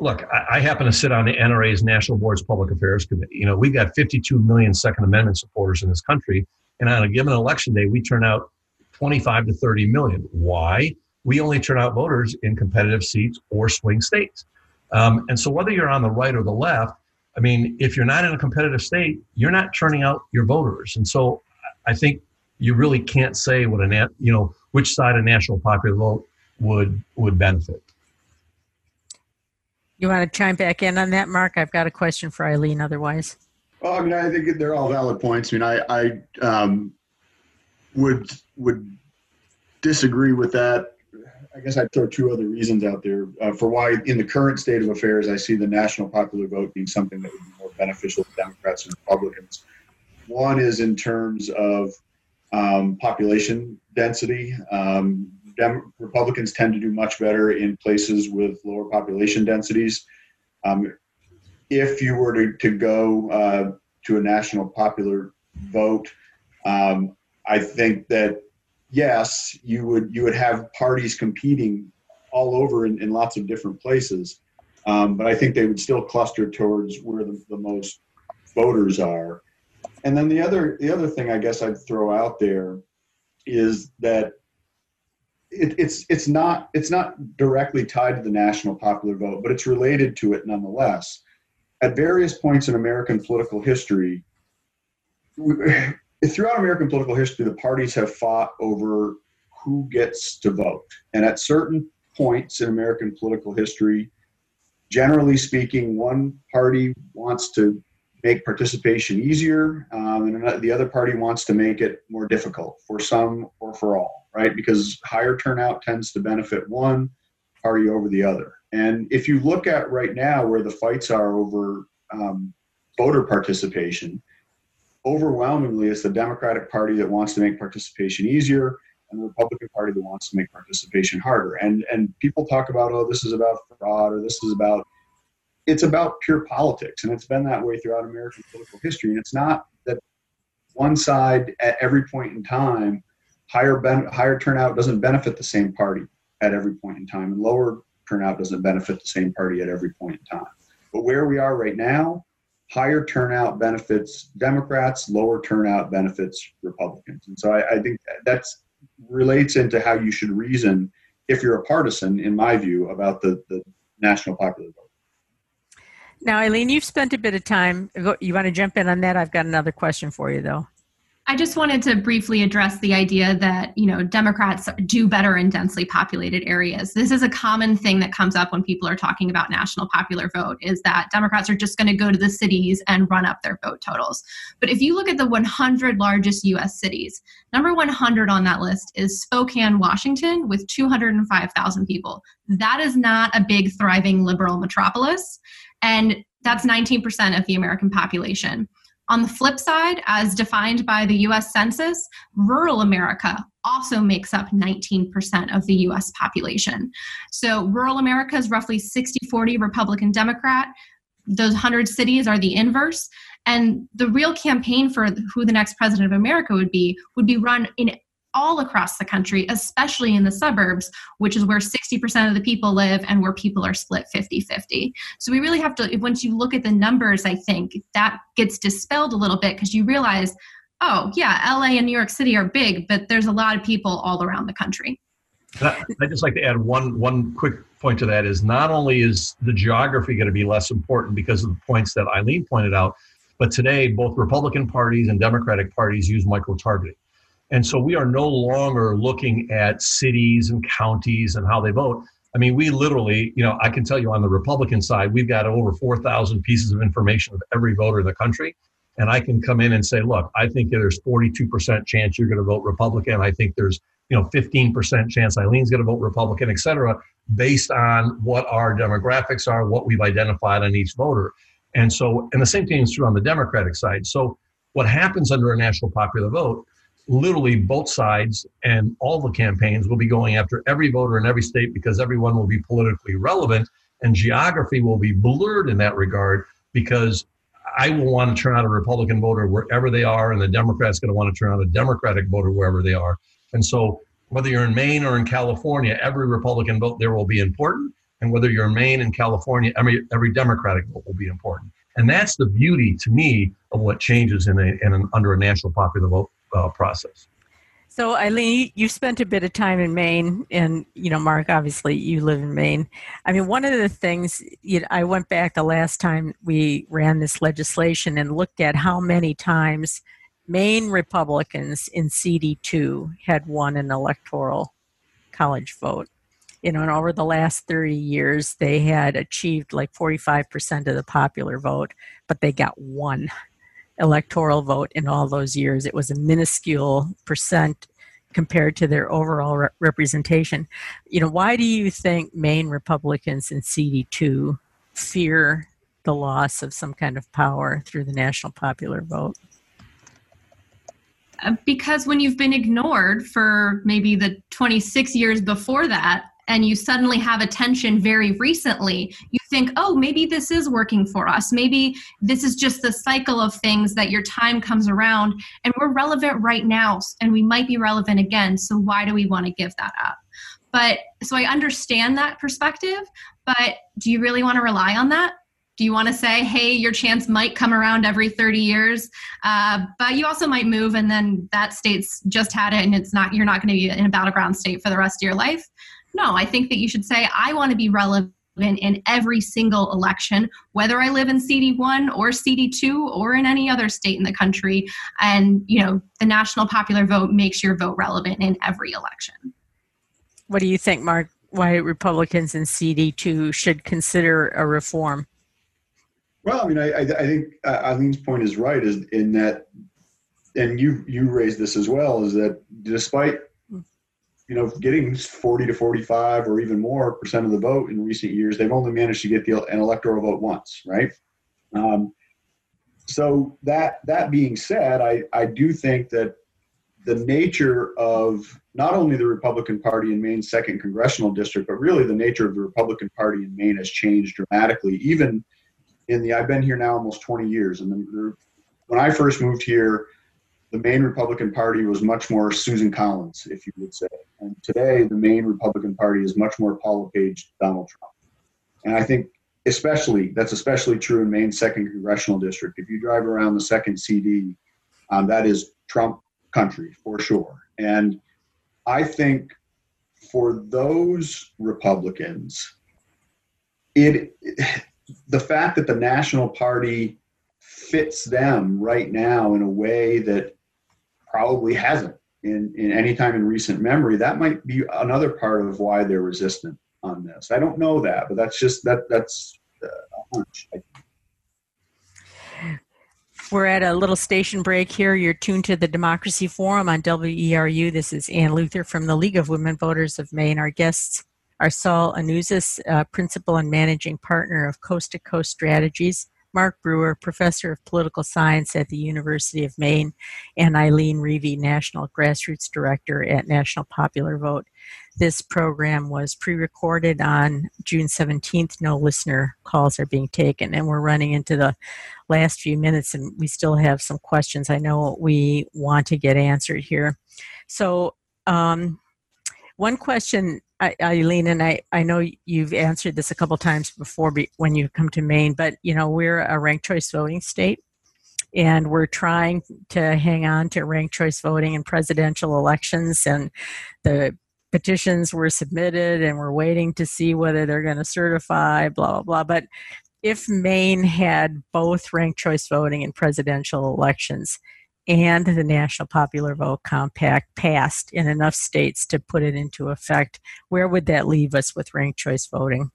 look, I, I happen to sit on the NRA's National Board's Public Affairs Committee. You know, we've got 52 million Second Amendment supporters in this country. And on a given election day, we turn out 25 to 30 million. Why? We only turn out voters in competitive seats or swing states. Um, and so whether you're on the right or the left, I mean, if you're not in a competitive state, you're not turning out your voters. And so I think you really can't say what a you know which side a national popular vote would would benefit. You want to chime back in on that, Mark? I've got a question for Eileen. Otherwise, well, I mean, I think they're all valid points. I mean, I I um, would would disagree with that I guess I'd throw two other reasons out there uh, for why, in the current state of affairs, I see the national popular vote being something that would be more beneficial to Democrats and Republicans. One is in terms of um, population density. Um, Dem- Republicans tend to do much better in places with lower population densities. Um, if you were to, to go uh, to a national popular vote, um, I think that yes, you would you would have parties competing all over in, in lots of different places, um, but I think they would still cluster towards where the, the most voters are. And then the other the other thing I guess I'd throw out there is that it, it's it's not it's not directly tied to the national popular vote, but it's related to it nonetheless. at various points in American political history, [SIGHS] throughout American political history, the parties have fought over who gets to vote. And at certain points in American political history, generally speaking, one party wants to make participation easier, um, and the other party wants to make it more difficult for some or for all, right? Because higher turnout tends to benefit one party over the other. And if you look at right now where the fights are over um, voter participation, overwhelmingly it's the Democratic Party that wants to make participation easier and the Republican Party that wants to make participation harder. And and people talk about, oh, this is about fraud or this is about it's about pure politics. And it's been that way throughout American political history. And it's not that one side at every point in time, higher ben, higher turnout doesn't benefit the same party at every point in time, and lower turnout doesn't benefit the same party at every point in time. But where we are right now, higher turnout benefits Democrats, lower turnout benefits Republicans. And so I, I think that relates into how you should reason if you're a partisan, in my view, about the, the national popular vote. Now, Eileen, you've spent a bit of time. You want to jump in on that? I've got another question for you, though. I just wanted to briefly address the idea that, you know, Democrats do better in densely populated areas. This is a common thing that comes up when people are talking about national popular vote is that Democrats are just going to go to the cities and run up their vote totals. But if you look at the 100 largest US cities, number 100 on that list is Spokane, Washington with 205,000 people. That is not a big thriving liberal metropolis and that's 19% of the American population. On the flip side, as defined by the US Census, rural America also makes up 19% of the US population. So rural America is roughly 60 40 Republican Democrat. Those 100 cities are the inverse. And the real campaign for who the next president of America would be would be run in all across the country, especially in the suburbs, which is where 60% of the people live and where people are split 50 50. So we really have to, once you look at the numbers, I think that gets dispelled a little bit because you realize, oh, yeah, LA and New York City are big, but there's a lot of people all around the country. I, I'd just like to add one one quick point to that is not only is the geography going to be less important because of the points that Eileen pointed out, but today both Republican parties and Democratic parties use micro targeting. And so we are no longer looking at cities and counties and how they vote. I mean, we literally, you know, I can tell you on the Republican side, we've got over 4,000 pieces of information of every voter in the country. And I can come in and say, look, I think there's 42% chance you're going to vote Republican. I think there's, you know, 15% chance Eileen's going to vote Republican, et cetera, based on what our demographics are, what we've identified on each voter. And so, and the same thing is true on the Democratic side. So, what happens under a national popular vote literally both sides and all the campaigns will be going after every voter in every state because everyone will be politically relevant and geography will be blurred in that regard because I will want to turn out a Republican voter wherever they are, and the Democrat's going to want to turn out a Democratic voter wherever they are. And so, whether you're in Maine or in California, every Republican vote there will be important. And whether you're in Maine and California, every, every Democratic vote will be important. And that's the beauty to me of what changes in, a, in an, under a national popular vote uh, process. So, Eileen, you spent a bit of time in Maine, and you know, Mark, obviously, you live in Maine. I mean, one of the things you know, I went back the last time we ran this legislation and looked at how many times Maine Republicans in CD2 had won an electoral college vote. You know, and over the last 30 years, they had achieved like 45% of the popular vote, but they got one electoral vote in all those years. It was a minuscule percent compared to their overall re- representation. You know, why do you think Maine Republicans in CD2 fear the loss of some kind of power through the national popular vote? Uh, because when you've been ignored for maybe the 26 years before that, and you suddenly have attention very recently, you think, oh, maybe this is working for us. Maybe this is just the cycle of things that your time comes around and we're relevant right now and we might be relevant again. So why do we want to give that up? But so I understand that perspective, but do you really want to rely on that? Do you want to say, hey, your chance might come around every 30 years, uh, but you also might move and then that state's just had it and it's not, you're not going to be in a battleground state for the rest of your life? No, I think that you should say, I want to be relevant in every single election, whether I live in CD1 or CD2 or in any other state in the country. And, you know, the national popular vote makes your vote relevant in every election. What do you think, Mark? Why Republicans in CD2 should consider a reform? Well, I mean, I, I think uh, Eileen's point is right, is in that, and you you raised this as well, is that despite you know, getting 40 to 45 or even more percent of the vote in recent years, they've only managed to get the, an electoral vote once, right? Um, so that that being said, I, I do think that the nature of not only the Republican Party in Maine's second congressional district, but really the nature of the Republican Party in Maine has changed dramatically. Even in the I've been here now almost 20 years, and the, when I first moved here, the Maine Republican Party was much more Susan Collins, if you would say. And today, the Maine Republican Party is much more Paul LePage, Donald Trump. And I think, especially, that's especially true in Maine's second congressional district. If you drive around the second CD, um, that is Trump country for sure. And I think for those Republicans, it the fact that the National Party fits them right now in a way that probably hasn't in, in any time in recent memory. That might be another part of why they're resistant on this. I don't know that, but that's just that that's uh, a hunch. We're at a little station break here. You're tuned to the Democracy Forum on WERU. This is Ann Luther from the League of Women Voters of Maine. Our guests are Saul Anuzis, uh, Principal and Managing Partner of Coast to Coast Strategies, Mark Brewer, Professor of Political Science at the University of Maine, and Eileen Reavey, National Grassroots Director at National Popular Vote. This program was pre recorded on June 17th. No listener calls are being taken, and we're running into the last few minutes, and we still have some questions I know we want to get answered here. So, um, one question Eileen, and I, I know you've answered this a couple times before when you come to Maine, but you know we're a ranked choice voting state, and we're trying to hang on to ranked choice voting in presidential elections, and the petitions were submitted, and we're waiting to see whether they're going to certify, blah blah blah. But if Maine had both ranked choice voting in presidential elections, and the National Popular Vote Compact passed in enough states to put it into effect, where would that leave us with ranked choice voting?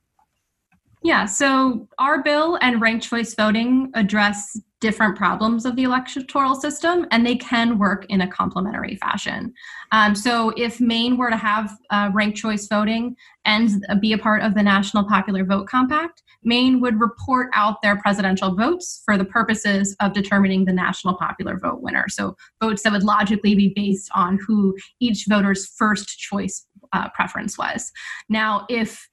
Yeah, so our bill and ranked choice voting address different problems of the electoral system, and they can work in a complementary fashion. Um, so, if Maine were to have uh, ranked choice voting and be a part of the National Popular Vote Compact, Maine would report out their presidential votes for the purposes of determining the national popular vote winner. So, votes that would logically be based on who each voter's first choice uh, preference was. Now, if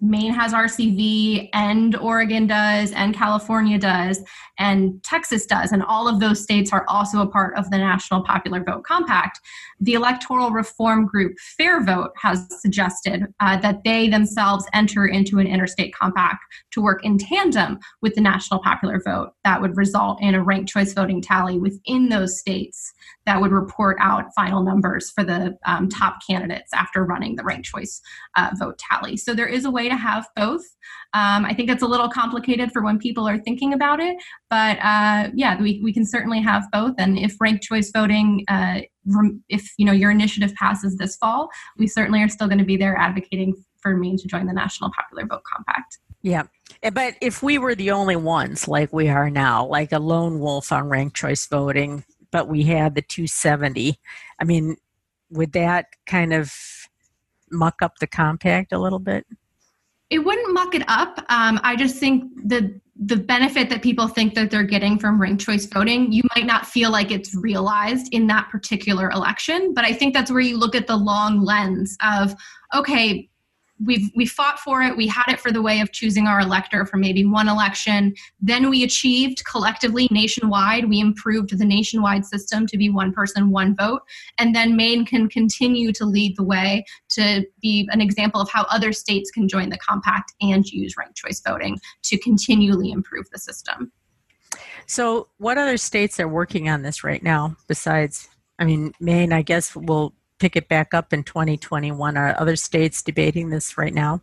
Maine has RCV and Oregon does and California does and Texas does and all of those states are also a part of the National Popular Vote Compact. The electoral reform group Fair Vote has suggested uh, that they themselves enter into an interstate compact to work in tandem with the National Popular Vote that would result in a ranked choice voting tally within those states that would report out final numbers for the um, top candidates after running the ranked choice uh, vote tally. So there is a way to have both. Um, I think it's a little complicated for when people are thinking about it, but uh, yeah, we, we can certainly have both. And if ranked choice voting, uh, if you know your initiative passes this fall, we certainly are still going to be there advocating for Maine to join the National Popular Vote Compact. Yeah. Eh, but if we were the only ones like we are now, like a lone wolf on ranked choice voting, but we had the 270. I mean, would that kind of muck up the compact a little bit? It wouldn't muck it up. Um, I just think the the benefit that people think that they're getting from ranked choice voting, you might not feel like it's realized in that particular election. But I think that's where you look at the long lens of, okay, we've we fought for it. We had it for the way of choosing our elector for maybe one election. Then we achieved collectively nationwide we improved the nationwide system to be one person one vote. And then maine can continue to lead the way to be an example of how other states can join the compact and use ranked choice voting to continually improve the system. So what other states are working on this right now besides i mean maine i guess will pick it back up in 2021. Are other states debating this right now?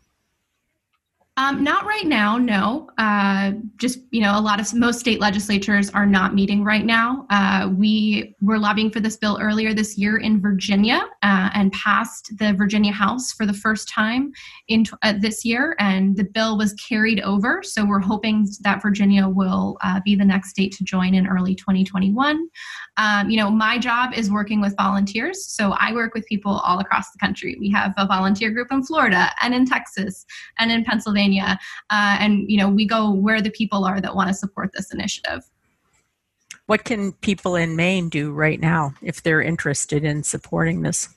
Um, not right now, no. Uh, just you know, a lot of most state legislatures are not meeting right now. Uh, we were lobbying for this bill earlier this year in Virginia uh, and passed the Virginia House for the first time in uh, this year, and the bill was carried over. So we're hoping that Virginia will uh, be the next state to join in early 2021. Um, you know, my job is working with volunteers, so I work with people all across the country. We have a volunteer group in Florida and in Texas and in Pennsylvania Pennsylvania, uh, and you know we go where the people are that want to support this initiative. What can people in Maine do right now if they're interested in supporting this?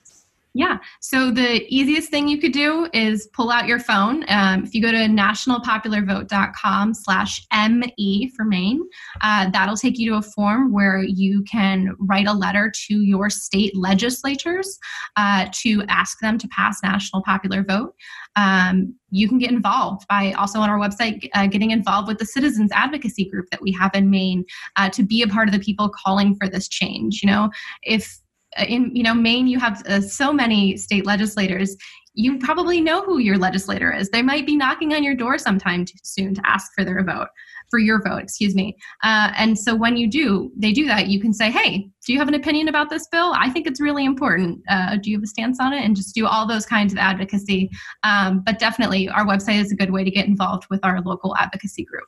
Yeah. So the easiest thing you could do is pull out your phone. Um, if you go to nationalpopularvote.com slash ME for Maine, uh, that'll take you to a form where you can write a letter to your state legislatures uh, to ask them to pass national popular vote. Um, you can get involved by also on our website uh, getting involved with the citizens advocacy group that we have in Maine uh, to be a part of the people calling for this change. You know, if in you know Maine you have uh, so many state legislators. You probably know who your legislator is. They might be knocking on your door sometime soon to ask for their vote for your vote excuse me. Uh, and so when you do they do that you can say hey do you have an opinion about this bill? I think it's really important. Uh, do you have a stance on it? And just do all those kinds of advocacy. Um, but definitely our website is a good way to get involved with our local advocacy group.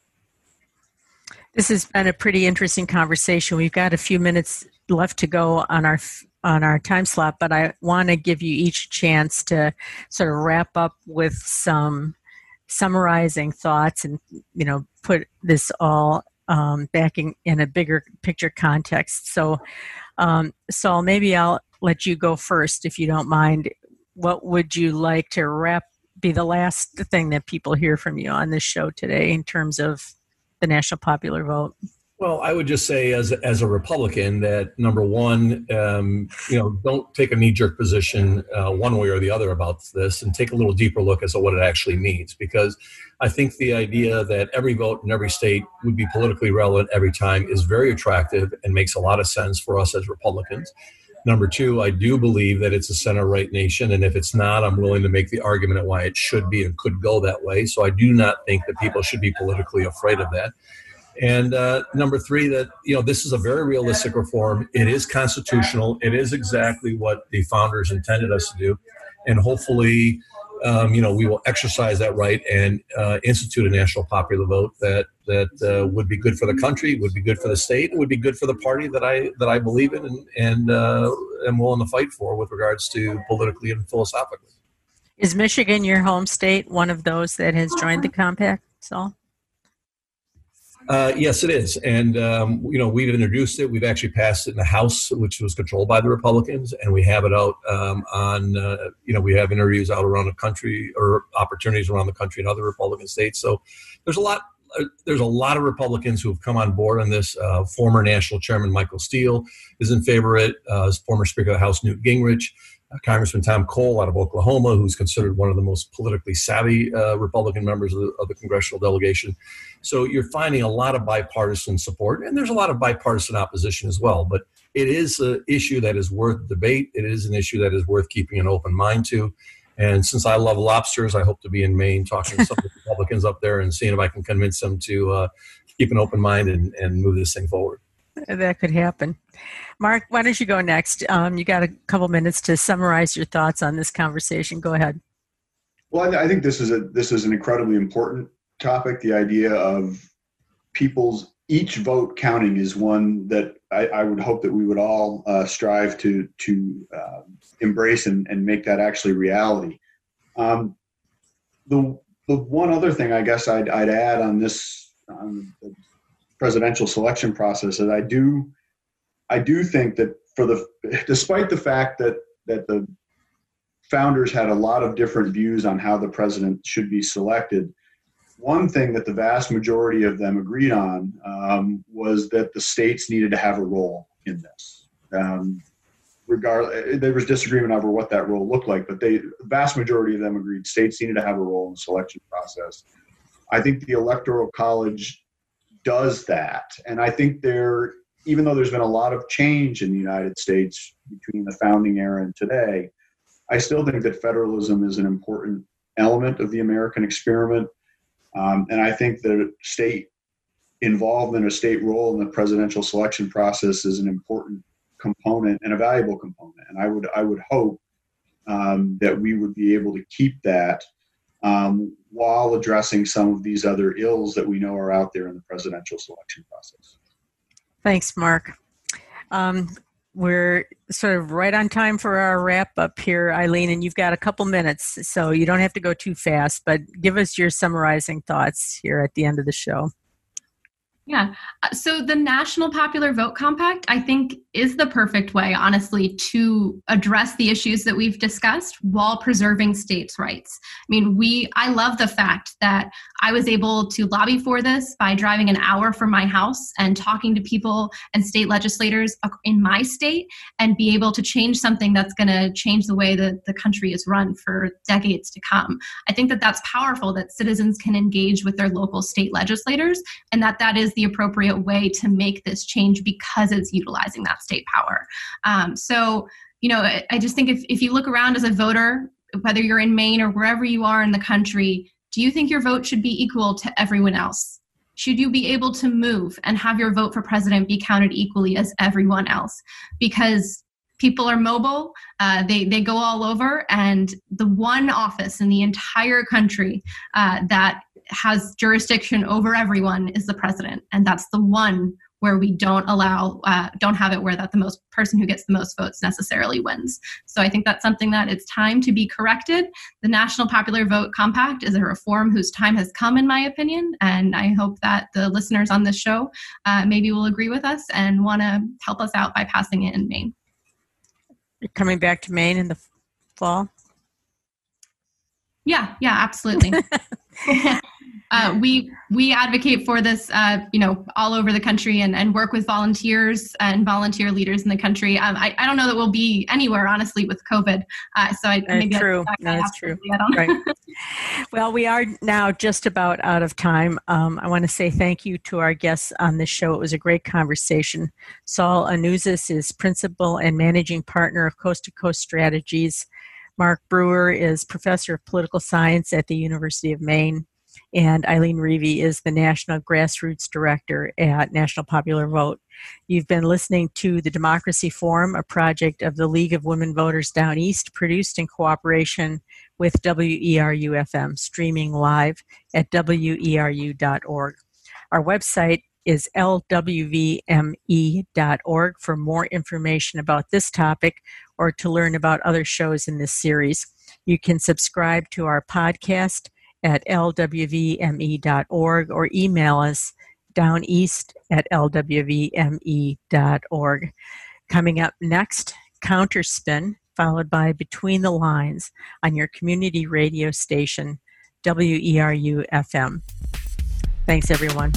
This has been a pretty interesting conversation. We've got a few minutes left to go on our on our time slot, but I want to give you each a chance to sort of wrap up with some summarizing thoughts and you know put this all um, back in, in, a bigger picture context. So, um, Saul, maybe I'll let you go first if you don't mind. What would you like to wrap? Be the last thing that people hear from you on this show today in terms of the national popular vote. Well, I would just say, as as a Republican, that number one, um, you know, don't take a knee jerk position uh, one way or the other about this, and take a little deeper look as to what it actually means. Because I think the idea that every vote in every state would be politically relevant every time is very attractive and makes a lot of sense for us as Republicans. Number two, I do believe that it's a center right nation, and if it's not, I'm willing to make the argument why it should be and could go that way. So I do not think that people should be politically afraid of that. And uh, number three, that you know this is a very realistic reform. It is constitutional. It is exactly what the founders intended us to do, and hopefully, um, you know, we will exercise that right and uh, institute a national popular vote that that uh, would be good for the country, would be good for the state, would be good for the party that I that I believe in and and uh, am willing to fight for with regards to politically and philosophically. Is Michigan your home state? One of those that has joined the compact, Saul? Uh, yes, it is, and um, you know we've introduced it. We've actually passed it in the House, which was controlled by the Republicans, and we have it out um, on. Uh, you know, we have interviews out around the country or opportunities around the country in other Republican states. So there's a lot. Uh, there's a lot of Republicans who have come on board on this. Uh, former National Chairman Michael Steele is in favor of it. Uh, former Speaker of the House Newt Gingrich Congressman Tom Cole out of Oklahoma, who's considered one of the most politically savvy Republican members of the, of the, congressional delegation. So you're finding a lot of bipartisan support, and there's a lot of bipartisan opposition as well. But it is an issue that is worth debate. It is an issue that is worth keeping an open mind to. And since I love lobsters, I hope to be in Maine talking to some [LAUGHS] Republicans up there and seeing if I can convince them to uh, keep an open mind and, and move this thing forward. That could happen. Mark, why don't you go next? Um, you got a couple minutes to summarize your thoughts on this conversation. Go ahead. Well, I, think this is a this is an incredibly important topic. The idea of people's each vote counting is one that I, I would hope that we would all uh, strive to to uh, embrace and, and make that actually reality. Um, the the one other thing I guess I'd, I'd add on this on the presidential selection process is I do I do think that for the despite the fact that that the founders had a lot of different views on how the president should be selected, one thing that the vast majority of them agreed on um, was that the states needed to have a role in this. Um, regard, there was disagreement over what that role looked like, but they, the vast majority of them agreed states needed to have a role in the selection process. I think the electoral college does that, and I think there even though there's been a lot of change in the United States between the founding era and today, I still think that federalism is an important element of the American experiment. Um, and I think the state involvement in a state role in the presidential selection process is an important component and a valuable component. And I would I would hope um, that we would be able to keep that um, while addressing some of these other ills that we know are out there in the presidential selection process. Thanks, Mark. Um, we're sort of right on time for our wrap up here, Eileen, and you've got a couple minutes, so you don't have to go too fast, but give us your summarizing thoughts here at the end of the show. Yeah. Uh, so the National Popular Vote Compact, I think, is the perfect way, honestly, to address the issues that we've discussed while preserving states' rights. I mean, we, I love the fact that I was able to lobby for this by driving an hour from my house and talking to people and state legislators in my state and be able to change something that's going to change the way that the country is run for decades to come. I think that that's powerful that citizens can engage with their local state legislators and that that is the appropriate way to make this change because it's utilizing that state power. Um, so, you know, I just think if, if you look around as a voter, whether you're in Maine or wherever you are in the country, do you think your vote should be equal to everyone else? Should you be able to move and have your vote for president be counted equally as everyone else? Because people are mobile, uh, they, they go all over, and the one office in the entire country uh, that has jurisdiction over everyone is the president, and that's the one where we don't allow uh, don't have it where that the most person who gets the most votes necessarily wins. So i think that's something that it's time to be corrected. The national popular vote compact is a reform whose time has come in my opinion. And i hope that the listeners on this show uh, maybe will agree with us and want to help us out by passing it in maine. You're coming back to maine in the fall? Yeah yeah absolutely [LAUGHS] Uh, we we advocate for this, uh, you know, all over the country and, and work with volunteers and volunteer leaders in the country. Um, I, I don't know that we'll be anywhere, honestly, with COVID. Uh, so I, maybe true. That's true. Right. [LAUGHS] well, we are now just about out of time. Um, I want to say thank you to our guests on this show. It was a great conversation. Saul Anuzis is principal and managing partner of Coast to Coast Strategies. Mark Brewer is professor of political science at the University of Maine and Eileen Reavey is the National Grassroots Director at National Popular Vote. You've been listening to the Democracy Forum, a project of the League of Women Voters Down East, produced in cooperation with WERU FM, streaming live at weru.org. Our website is lwvme.org for more information about this topic or to learn about other shows in this series. You can subscribe to our podcast at lwvme.org or email us down east at lwvme.org. Coming up next, Counterspin, followed by Between the Lines on your community radio station, WERU FM. Thanks, everyone.